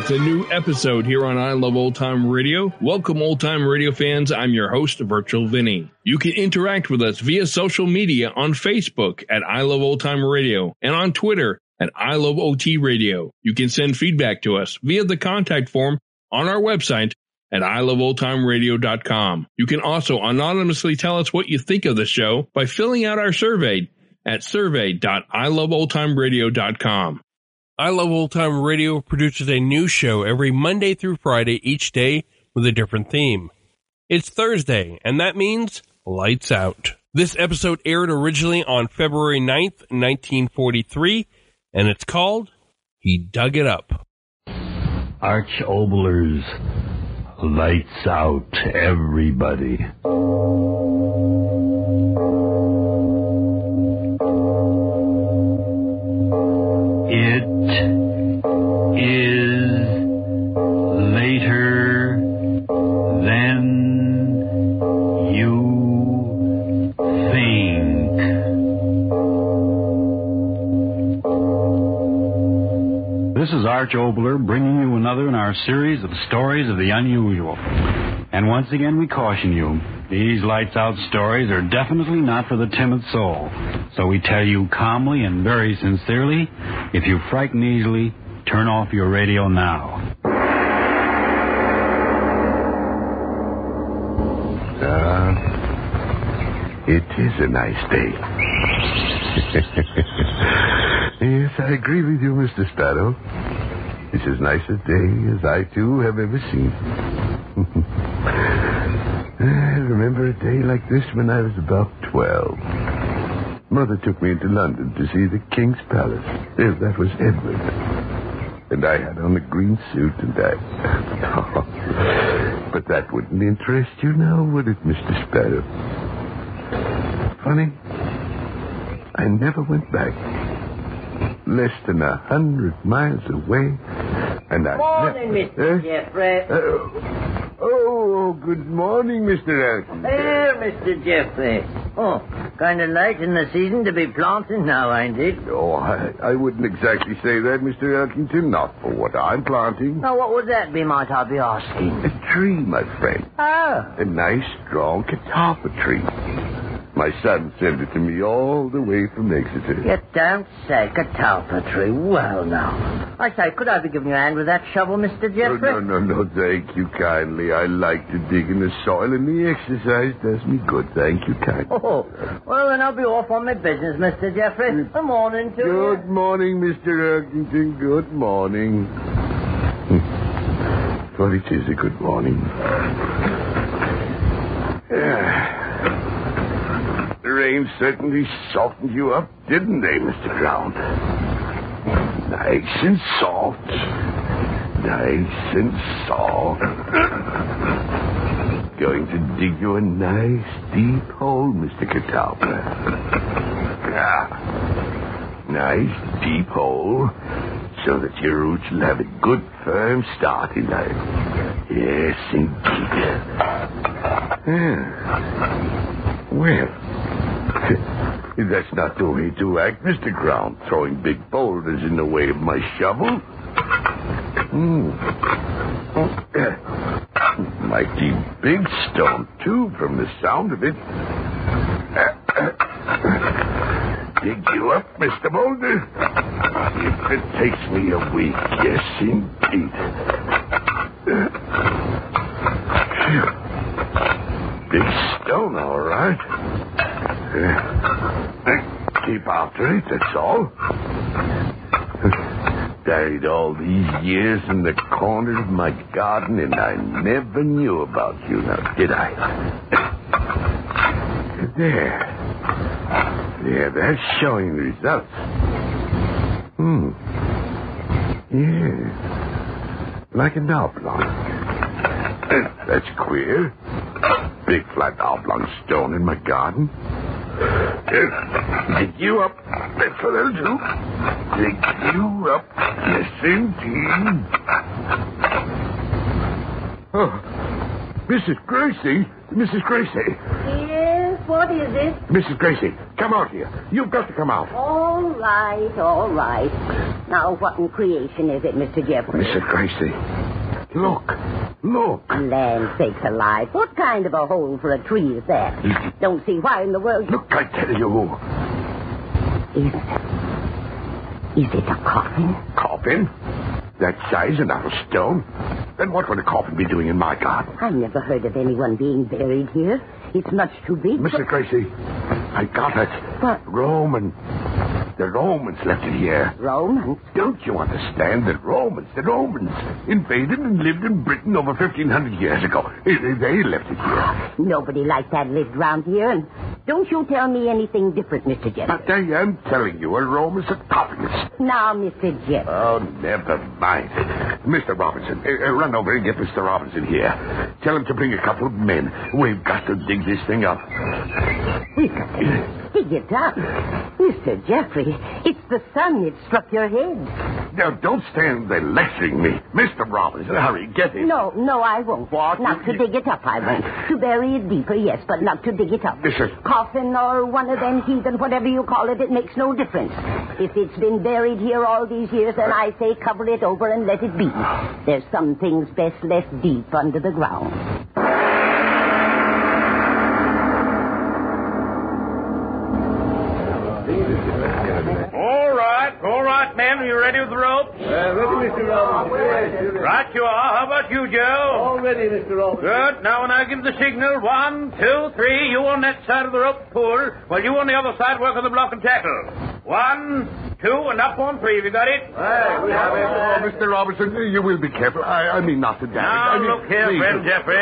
It's a new episode here on I Love Old Time Radio. Welcome, old time radio fans. I'm your host, Virtual Vinny. You can interact with us via social media on Facebook at I Love Old Time Radio and on Twitter at I Love OT Radio. You can send feedback to us via the contact form on our website at iloveoldtimeradio.com. You can also anonymously tell us what you think of the show by filling out our survey at survey.iloveoldtimeradio.com. I Love Old Time Radio produces a new show every Monday through Friday, each day with a different theme. It's Thursday, and that means Lights Out. This episode aired originally on February 9th, 1943, and it's called He Dug It Up. Arch Oboler's Lights Out, everybody. This is Arch Oboler bringing you another in our series of stories of the unusual. And once again, we caution you these lights out stories are definitely not for the timid soul. So we tell you calmly and very sincerely if you frighten easily, turn off your radio now. Ah, it is a nice day. yes, I agree with you, Mr. Sparrow. It's as nice a day as I, too, have ever seen. I remember a day like this when I was about 12. Mother took me into London to see the King's Palace. Yes, that was Edward. And I had on a green suit and I. but that wouldn't interest you now, would it, Mr. Sparrow? Funny. I never went back. Less than a hundred miles away. And I. Morning, ne- Mr. Eh? Jeffrey. Oh, oh, good morning, Mr. Elton. Here, Mr. Jeffrey. Oh, kind of late in the season to be planting now, ain't it? Oh, I, I wouldn't exactly say that, Mr. Elkington. Not for what I'm planting. Now, what would that be, might I be asking? A tree, my friend. Oh, A nice, strong catalpa tree. My son sent it to me all the way from Exeter. you don't say catalpa tree. Well, now. I say, could I be giving you a hand with that shovel, Mr. Oh, Jeffrey? no, no, no, no, thank you kindly. I like to dig in the soil, and the exercise does me good. Thank you kindly. Oh, oh. well, then I'll be off on my business, Mr. Jeffrey. Mm. Good morning to you. Good morning, Mr. Elkington. Good morning. Well, it is a good morning. Yeah. The rain certainly softened you up, didn't they, Mr. Ground? Nice and soft. Nice and soft. Going to dig you a nice deep hole, Mr. Catalpa. Ah. Nice deep hole so that your roots will have a good firm start in life. Yes, indeed. Yeah. Well, that's not the way to act, Mr. Ground, throwing big boulders in the way of my shovel. Hmm. Mighty big stone, too, from the sound of it. Dig you up, Mr. Boulder? If it takes me a week, yes, indeed. Big stone, all right. Uh, keep after it, that's all. Buried all these years in the corner of my garden, and I never knew about you now, did I? There. Yeah, that's showing results. Hmm. Yeah. Like an oblong. That's queer. Big flat oblong stone in my garden. Dig you up. That's what I'll do. Dig you up. Yes, indeed. Oh, Mrs. Gracie. Mrs. Gracie. Yes, what is it? Mrs. Gracie, come out here. You've got to come out. All right, all right. Now, what in creation is it, Mr. Jeffrey? Mrs. Gracie, look. Look. Land sakes alive. What kind of a hole for a tree is that? Mm-hmm. Don't see why in the world. Look, I tell you. Is, is it a coffin? Coffin? That size and out of stone? Then what would a coffin be doing in my garden? I never heard of anyone being buried here. It's much too big. Mrs. Gracie, I got it. What? Roman. The Romans left it here. Romans? Don't you understand? The Romans, the Romans invaded and lived in Britain over 1,500 years ago. They they left it here. Nobody like that lived round here, and don't you tell me anything different, Mr. Jeffrey. But I am telling you, a Roman sarcophagus. Now, Mr. Jeffrey. Oh, never mind. Mr. Robinson, uh, uh, run over and get Mr. Robinson here. Tell him to bring a couple of men. We've got to dig this thing up. We've got to dig it up. Mr. Jeffrey, it's the sun that struck your head. Now, don't stand there lecturing me. Mr. Robbins, hurry, get it. No, no, I won't. What? Not to You- dig it up, I won't. To bury it deeper, yes, but not to dig it up. Mrs. Coffin or one of them heathen, whatever you call it, it makes no difference. If it's been buried here all these years, then I say cover it over and let it be. There's some things best left deep under the ground. Right, men. Are you ready with the rope? Uh, ready, Mr. Robinson. Right you are. How about you, Joe? All ready, Mr. Robinson. Good. Now, when I give the signal, one, two, three, you on that side of the rope pull, while you on the other side work on the block and tackle. One, two, and up on three. Have you got it? Oh, Mr. Robinson, you will be careful. I, I mean not to damage. Now, I mean, look here, please. friend Jeffrey.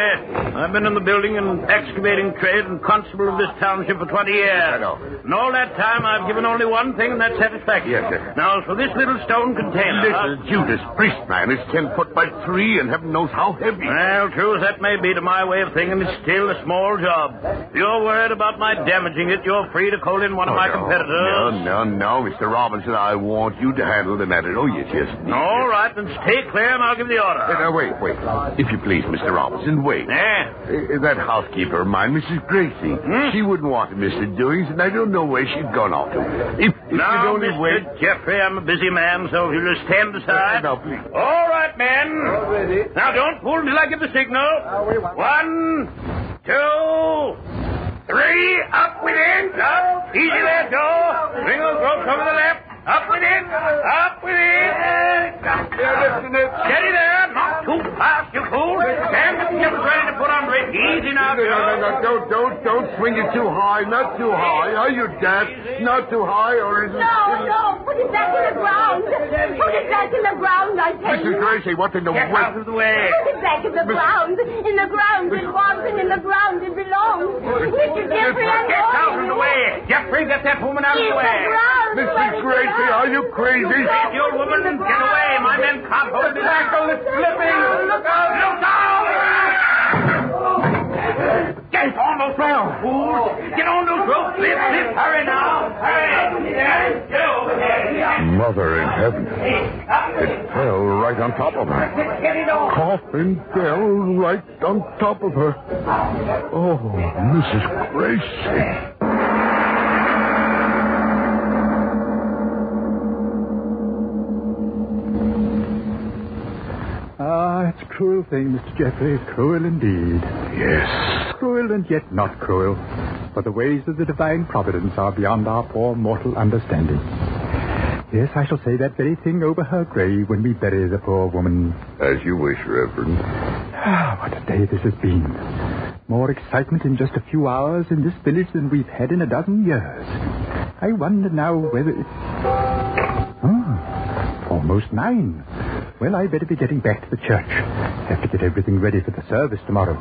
I've been in the building and excavating trade and constable of this township for 20 years. I know. And all that time, I've given only one thing, and that's satisfaction. Yes, sir. Now, for this little stone container. Little Judas Priest man is ten foot by three and heaven knows how heavy. Well, true as that may be to my way of thinking, it's still a small job. If you're worried about my damaging it, you're free to call in one of oh, my Oh, no. competitors. No, no, no, Mr. Robinson. I want you to handle the matter. Oh, yes, yes. All right, then stay clear and I'll give the Uh, order. now, wait, wait. If you please, Mr. Robinson, wait. Eh? Uh, that housekeeper of mine, Mrs. Gracie, Hmm? she wouldn't want to miss the doings, and I don't know where she's gone off to. If, if Now, you'd only Mr. wait. Jeffrey, I'm a busy man, so if you'll just stand aside. No, please. All right, men. ready. Now, don't pull until I give the signal. One, two, three, up with it. Up. Easy there, Joe. Bring those ropes over the left. Up with it. Up with it. Steady there. Not too fast, you fool. Stand up and get ready to put on brake. Easy now, No, Joe. no, no, no, don't, don't, don't swing it too high. Not too high. Are you deaf? Not too high, or is it... No, no, put it back in the ground. Put it back in the ground, I tell you. Mrs. Gracie, what in the Get out of the way. Put it back in the ground. In the ground it was, and in the ground it belongs. Mr. Jeffrey, I'm Get out of the way. Jeffrey, get that woman out of you. the In the way. ground. Mrs. Gracie, are you crazy? You old woman, get away. My men can't hold this ankle. It's slipping. Look out. Look out. Get on those ropes, fools. Get on those ropes. Slip, slip. Hurry now. Hurry. Yes, get over here. Mother in heaven. It fell right on top of her. Get it on. Coffin fell right on top of her. Oh, Mrs. Gracie. Ah, it's a cruel thing, Mr. Jeffrey. Cruel indeed. Yes. Cruel and yet not cruel. For the ways of the divine providence are beyond our poor mortal understanding. Yes, I shall say that very thing over her grave when we bury the poor woman. As you wish, Reverend. Ah, what a day this has been. More excitement in just a few hours in this village than we've had in a dozen years. I wonder now whether. Ah, almost nine. Well, I better be getting back to the church. Have to get everything ready for the service tomorrow.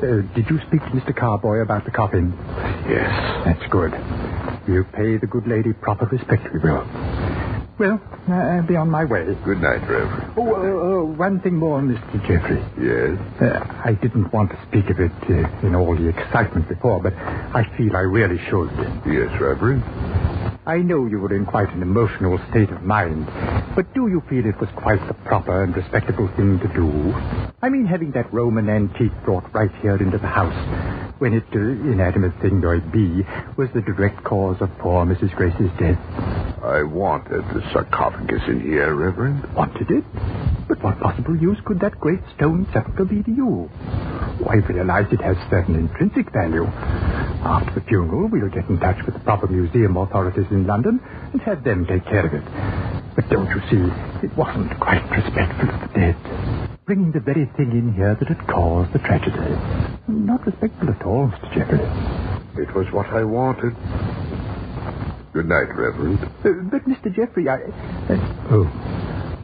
Uh, did you speak to Mr. Carboy about the coffin? Yes. That's good. We'll pay the good lady proper respect, we will. Well, I'll be on my way. Good night, Reverend. Oh, uh, uh, one thing more, Mr. Jeffrey. Yes? Uh, I didn't want to speak of it uh, in all the excitement before, but I feel I really should. Yes, Reverend. I know you were in quite an emotional state of mind, but do you feel it was quite the proper and respectable thing to do? I mean, having that Roman antique brought right here into the house, when it, uh, inanimate thing though it be, was the direct cause of poor Mrs. Gracie's death. I wanted the sarcophagus in here, Reverend. Wanted it? But what possible use could that great stone sepulchre be to you? I realize it has certain intrinsic value. After the funeral, we'll get in touch with the proper museum authorities in London and have them take care of it. But don't you see, it wasn't quite respectful of the dead. Bringing the very thing in here that had caused the tragedy. Not respectful at all, Mr. Jeffrey. It was what I wanted. Good night, Reverend. Uh, but, Mr. Jeffrey, I... Uh, oh.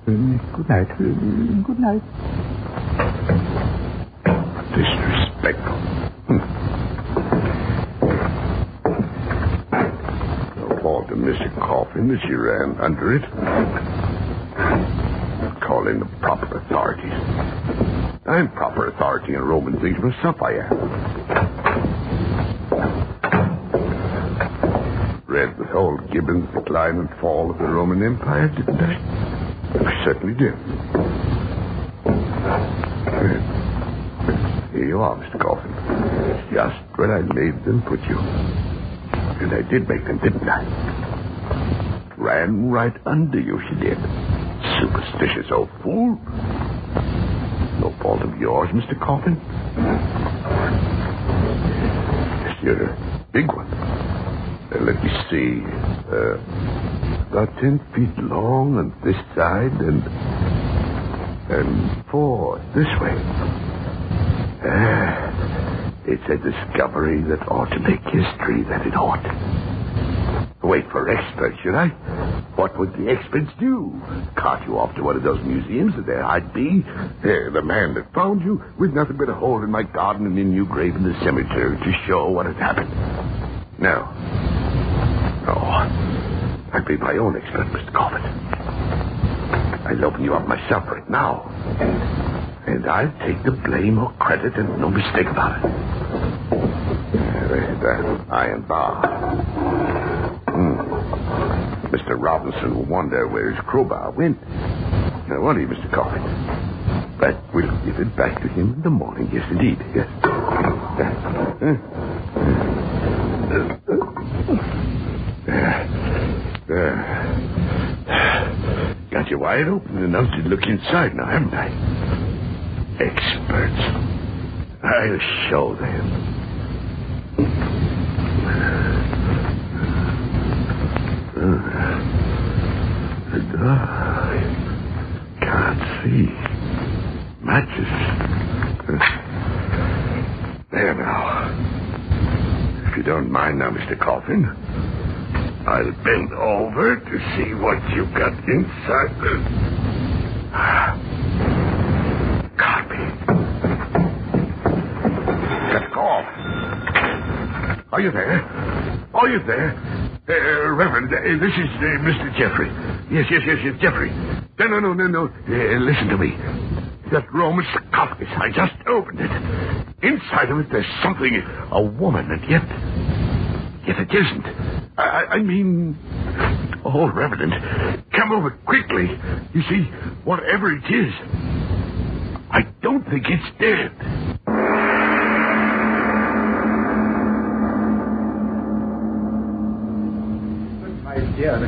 Uh, good night. Uh, good night. Disrespectful. No fault of Mr. Coffin that she ran under it. Call in the proper authorities. I'm proper authority in Roman things myself, I am. Read with old Gibbon's Decline and Fall of the Roman Empire, didn't I? I certainly did. Here you are, Mr. Coffin. Just where I made them put you. And I did make them, didn't I? Ran right under you, she did. Superstitious old fool. No fault of yours, Mr. Coffin. You're a big one. Uh, let me see. Uh, about ten feet long on this side and and four this way. Ah, it's a discovery that ought to make history, that it ought. Wait for experts, should I? What would the experts do? Cart you off to one of those museums, and there I'd be, there, the man that found you, with nothing but a hole in my garden and a new grave in the cemetery to show what had happened. No. No. Oh, I'd be my own expert, Mr. Corbett. I'll open you up myself right now. And I'll take the blame or credit and no mistake about it. There's that iron bar. Mr. Robinson will wonder where his crowbar went. Now, won't he, Mr. Coffin? But we'll give it back to him in the morning. Yes, indeed. Yes. Got you wide open enough to look inside now, haven't I? Experts. I'll show them. And I can't see. Matches. There now. If you don't mind now, Mr. Coffin, I'll bend over to see what you've got inside. Copy. Got off. Are you there? Are you there? Uh, Reverend, uh, this is uh, Mr. Jeffrey. Yes, yes, yes, yes, Jeffrey. No, no, no, no, no. Uh, listen to me. That Roman sarcophagus, I just opened it. Inside of it, there's something, a woman, and yet, yet it isn't. I, I- mean, oh, Reverend, come over quickly. You see, whatever it is, I don't think it's dead.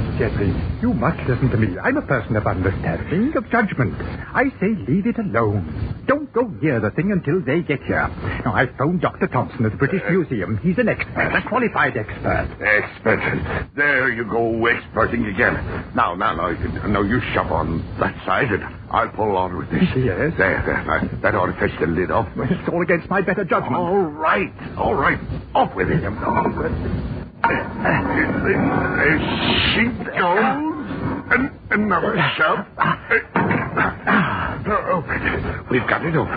Mr. Jeffrey, you must listen to me. I'm a person of understanding, of judgment. I say leave it alone. Don't go near the thing until they get here. Now, I phoned Dr. Thompson at the British uh, Museum. He's an expert, a qualified expert. Expert. There you go, experting again. Now, now, now, now you shove on that side and I'll pull on with this. Yes. There, there. That ought to fetch the lid off. It's all against my better judgment. All right, all right. Off with it. There she goes. And another shove. Oh, We've got it over.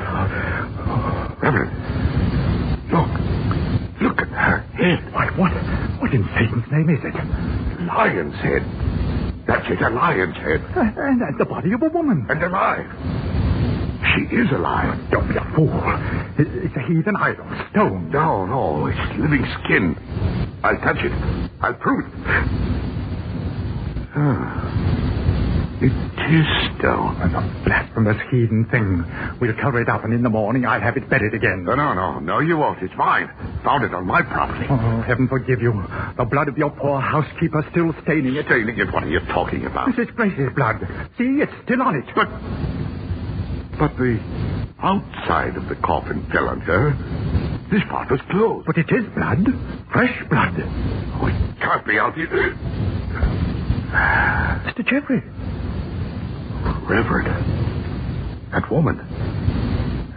Reverend, look. Look at her head. Why, what, what in Satan's name is it? Lion's head. That's it, a lion's head. And, and the body of a woman. And alive. She is alive. Don't be a fool. It's a heathen idol, stone. No, no, it's living skin. I'll touch it. I'll prove it. Ah, it is stone. And a blasphemous heathen thing. We'll cover it up, and in the morning I'll have it buried again. No, no, no, no, you won't. It's mine. Found it on my property. Oh, heaven forgive you. The blood of your poor housekeeper still staining it. Staining it? What are you talking about? Mrs. Gracie's blood. See, it's still on it. But, but the outside of the coffin fell on her. This part was closed. But it is blood. Fresh blood. Oh, it can't be out here. Mr. Jeffrey. Reverend, that woman.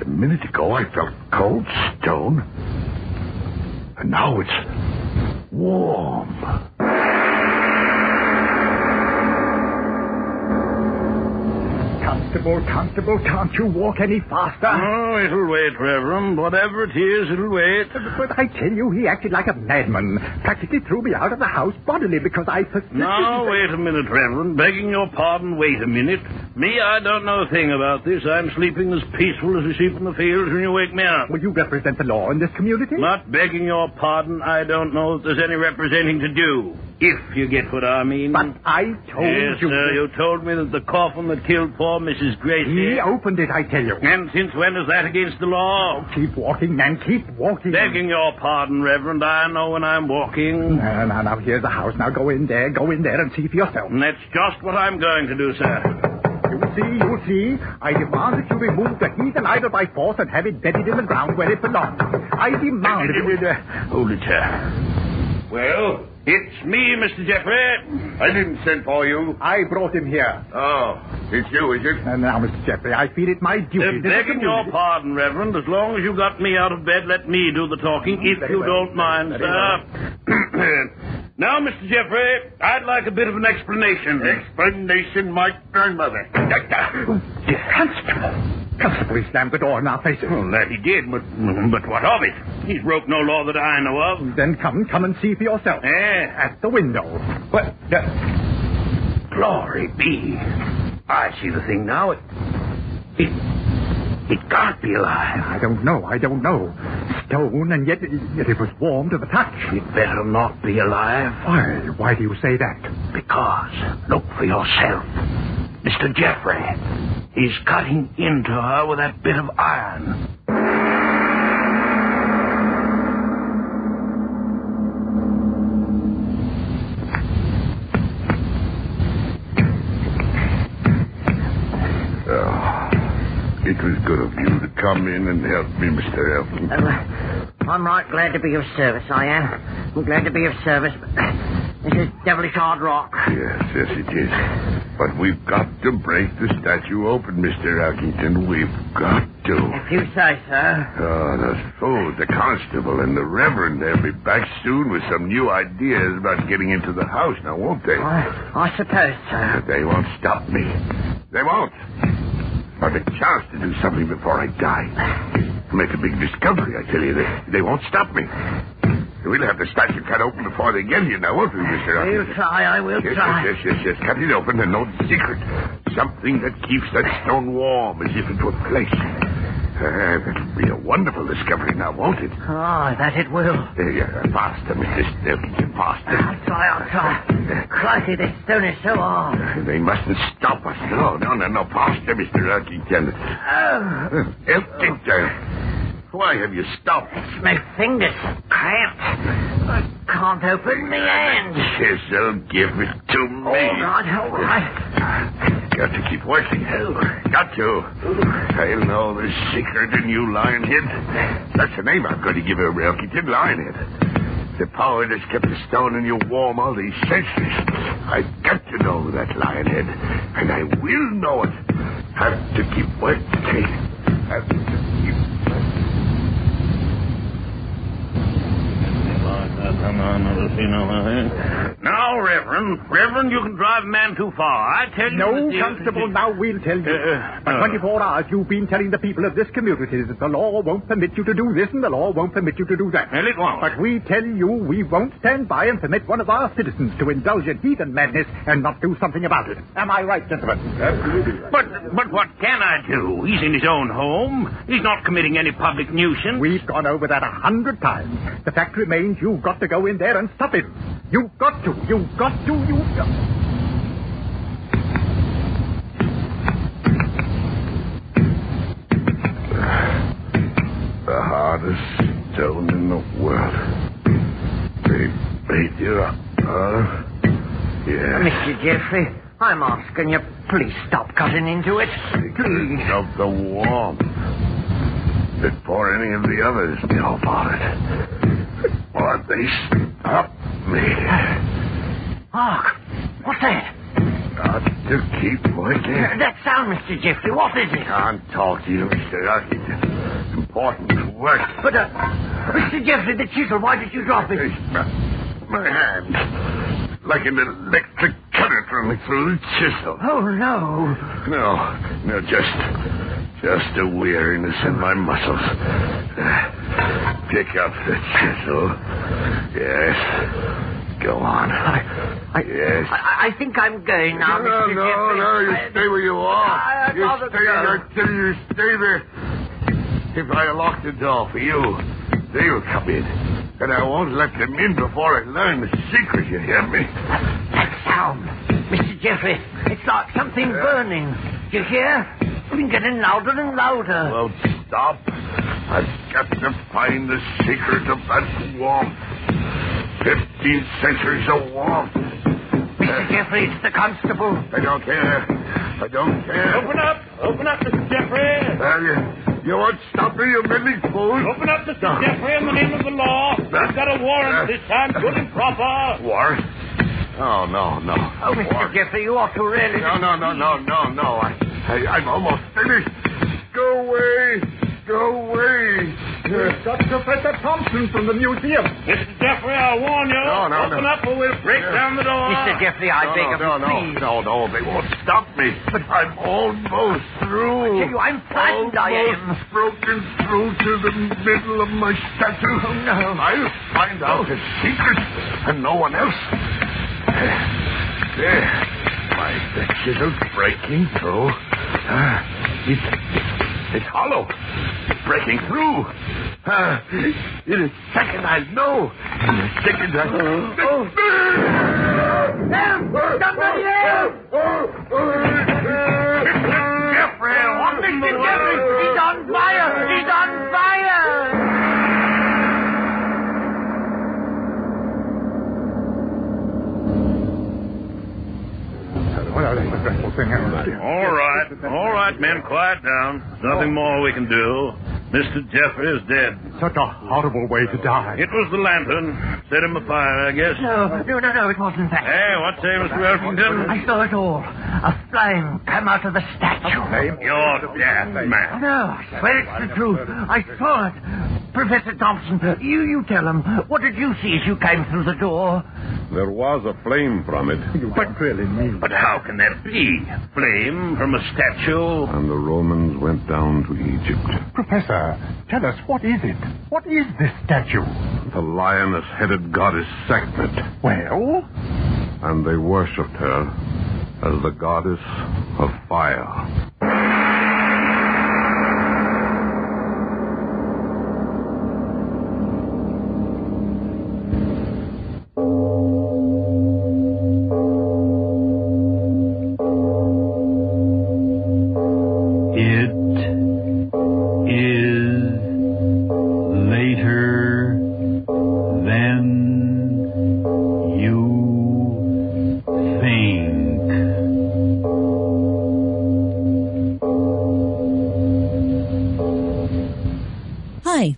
A minute ago I felt cold stone. And now it's warm. Constable, constable, can't you walk any faster? Oh, it'll wait, Reverend. Whatever it is, it'll wait. But I tell you, he acted like a madman. Practically threw me out of the house bodily because I persisted. Now, wait a minute, Reverend. Begging your pardon, wait a minute. Me, I don't know a thing about this. I'm sleeping as peaceful as a sheep in the fields when you wake me up. Will you represent the law in this community? Not begging your pardon, I don't know that there's any representing to do. If you get what I mean. But I told yes, you. sir. You told me that the coffin that killed poor Mrs. Gracie. He opened it, I tell you. And since when is that against the law? Oh, keep walking, man. Keep walking. Begging your pardon, Reverend. I know when I'm walking. Now, now, now, here's the house. Now go in there, go in there and see for yourself. And that's just what I'm going to do, sir. You'll see, you'll see. I demand that you remove the heathen idol by force and have it buried in the ground where it belongs. I demand it. Hold it, sir. Well, it's me, Mr. Jeffrey. I didn't send for you. I brought him here. Oh, it's you, is it? And now, Mr. Jeffrey, I feel it my duty. Uh, to begging your pardon, Reverend. As long as you got me out of bed, let me do the talking, if Very you well. don't mind, Very sir. now, Mr. Jeffrey, I'd like a bit of an explanation. Explanation, my grandmother. Constable. Constable, he slammed the door in our faces. Well, that he did, but but what of it? He's broke no law that I know of. Then come, come and see for yourself. Eh? At the window. What? Uh, glory be. I see the thing now. It, it, it can't be alive. I don't know, I don't know. Stone, and yet, yet it was warm to the touch. It better not be alive. Why, why do you say that? Because, look for yourself. Mr. Jeffrey, he's cutting into her with that bit of iron. It was good of you to come in and help me, Mr. Elton. Uh, I'm right glad to be of service, I am. I'm glad to be of service, but this is devilish hard rock. Yes, yes, it is. But we've got to break the statue open, Mr. Elkington. We've got to. If you say so. Oh, those fools, the constable and the reverend, they'll be back soon with some new ideas about getting into the house, now won't they? I, I suppose so. They won't stop me. They won't. I've a chance to do something before I die. Make a big discovery, I tell you. They, they won't stop me. We'll have the statue cut open before they get here now, won't we, Mr. Elkington? try, I will Yes, try. yes, yes, yes, yes. Cut it open and no secret. Something that keeps that stone warm as if it were flesh. Uh, that'll be a wonderful discovery now, won't it? Oh, that it will. Uh, you uh, are. Faster, Mr. Elkington, faster. I'll try, I'll try. Crikey, this stone is so hard. Uh, they mustn't stop us. No, no, no, no. Faster, Mr. Elkington. Oh, Elkington. Why have you stopped? my fingers cramped. I can't open my hand. Chisel, give it to me. All right, all right. Got to keep working. Got to. I'll know the secret in you, Lionhead. That's the name I'm going to give her, Elkington, Lionhead. The power that's kept the stone in you warm all these centuries. I've got to know that, Lionhead. And I will know it. Have to keep working. Have to keep... Like that, and I I've never seen. Now, Reverend, Reverend, you can drive a man too far. I tell you. No, that the- Constable, now we'll tell you. Uh, For uh, 24 hours, you've been telling the people of this community that the law won't permit you to do this and the law won't permit you to do that. Well, it won't. But we tell you we won't stand by and permit one of our citizens to indulge in heathen madness and not do something about it. Am I right, gentlemen? Absolutely. But, but what can I do? He's in his own home. He's not committing any public nuisance. We've gone over that a hundred times. The fact remains you've got to go in there and stop him. You've got to. You've got to. You've got to. The hardest stone in the world. They beat you up, huh? Yeah. Mr. Jeffrey, I'm asking you, please stop cutting into it. Please. Of the warmth. Before any of the others know about it. Or they stop me. Hark! What's that? Got to keep working. That sound, Mr. Jeffrey, what is it? Can't talk to you, Mr. Archie. Important work. But, uh, Mr. Jeffrey, the chisel, why did you drop it? My hand. Like an electric current running through the chisel. Oh, no. No, no, just, just a weariness in my muscles. Pick up the chisel. Yes. Go on. I, yes. I, I think I'm going now, no, Mr. no, Jeffrey. no, you I- stay where you are. I- you stay. I you, stay there. If I lock the door for you, they'll come in. And I won't let them in before I learn the secret, you hear me? That sound, Mr. Jeffrey, it's like something burning. You hear? It's been getting louder and louder. Won't stop. I've got to find the secret of that warmth. Fifteen centuries of warmth. Mr. Jeffrey, it's the constable. I don't care. I don't care. Open up! Open up, Mr. Jeffrey! Uh, you, you won't stop me, you meddling fool. Open up, Mr. Jeffrey, in the name of the law. We've got a warrant this time, good and proper. Warrant? Oh, no, no. Oh, Mr. Jeffrey, you ought to really... No, no, no, no, no, no. I, I, I'm almost finished. Go away. Go away. We've got Professor Thompson from the museum. Mr. Jeffrey, I warn you. No, no, Open no. up or we'll break Yeah. down the door. Mr. Jeffrey, I no, beg no, of you, no, no, please. no, no, they won't stop me. But I'm almost through. I tell you, I'm frightened, I am. Broken through to the middle of my statue. Oh, no. I'll find out his secret, and no one else. There. My the chisel's breaking through. Ah, it's, it's hollow. It's breaking through. Ah, in a second I'll know. In a second I... Oh. Help! Somebody help! Jeffrey, what Mr. Jeffrey, he's on fire! He's on fire! Well, that's a dreadful thing. All right, all right, men, quiet down. Nothing oh. more we can do. Mr. Jeffrey is dead. Such a horrible way to die. It was the lantern. Set him afire, I guess. No, no, no, no, it wasn't that. Hey, what say, Mr. Elkington? I saw it all. A flame come out of the statue. You're dead, man. No, I swear it's the truth. I saw it. Professor Thompson, you, you tell him. What did you see as you came through the door? There was a flame from it, You don't really mean. But how can that be? Flame from a statue? and the Romans went down to Egypt. Professor, tell us, what is it? What is this statue? The lioness headed goddess Sekhmet, Well, and they worshipped her as the goddess of fire.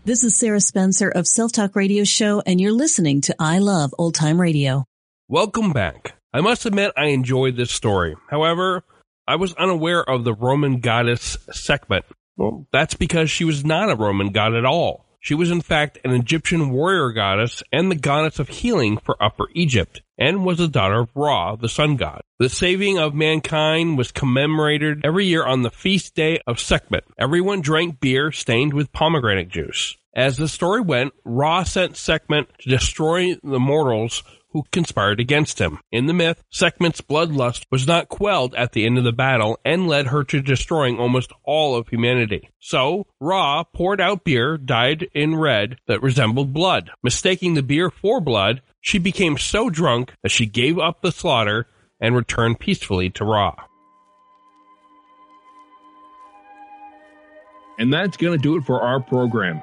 This is Sarah Spencer of Self Talk Radio Show, and you're listening to I Love Old Time Radio. Welcome back. I must admit I enjoyed this story. However, I was unaware of the Roman goddess Sekhmet. Well, that's because she was not a Roman god at all. She was in fact an Egyptian warrior goddess and the goddess of healing for Upper Egypt, and was the daughter of Ra, the sun god. The saving of mankind was commemorated every year on the feast day of Sekhmet. Everyone drank beer stained with pomegranate juice. As the story went, Ra sent Sekhmet to destroy the mortals who conspired against him. In the myth, Sekhmet's bloodlust was not quelled at the end of the battle and led her to destroying almost all of humanity. So, Ra poured out beer dyed in red that resembled blood. Mistaking the beer for blood, she became so drunk that she gave up the slaughter and returned peacefully to Ra. And that's going to do it for our program.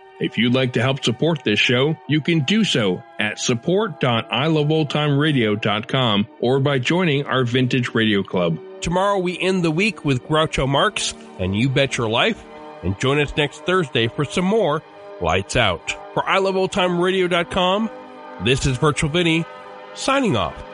If you'd like to help support this show, you can do so at support.iloveoldtimeradio.com or by joining our Vintage Radio Club. Tomorrow we end the week with Groucho Marx and You Bet Your Life, and join us next Thursday for some more Lights Out. For iloveoldtimeradio.com, this is Virtual Vinny, signing off.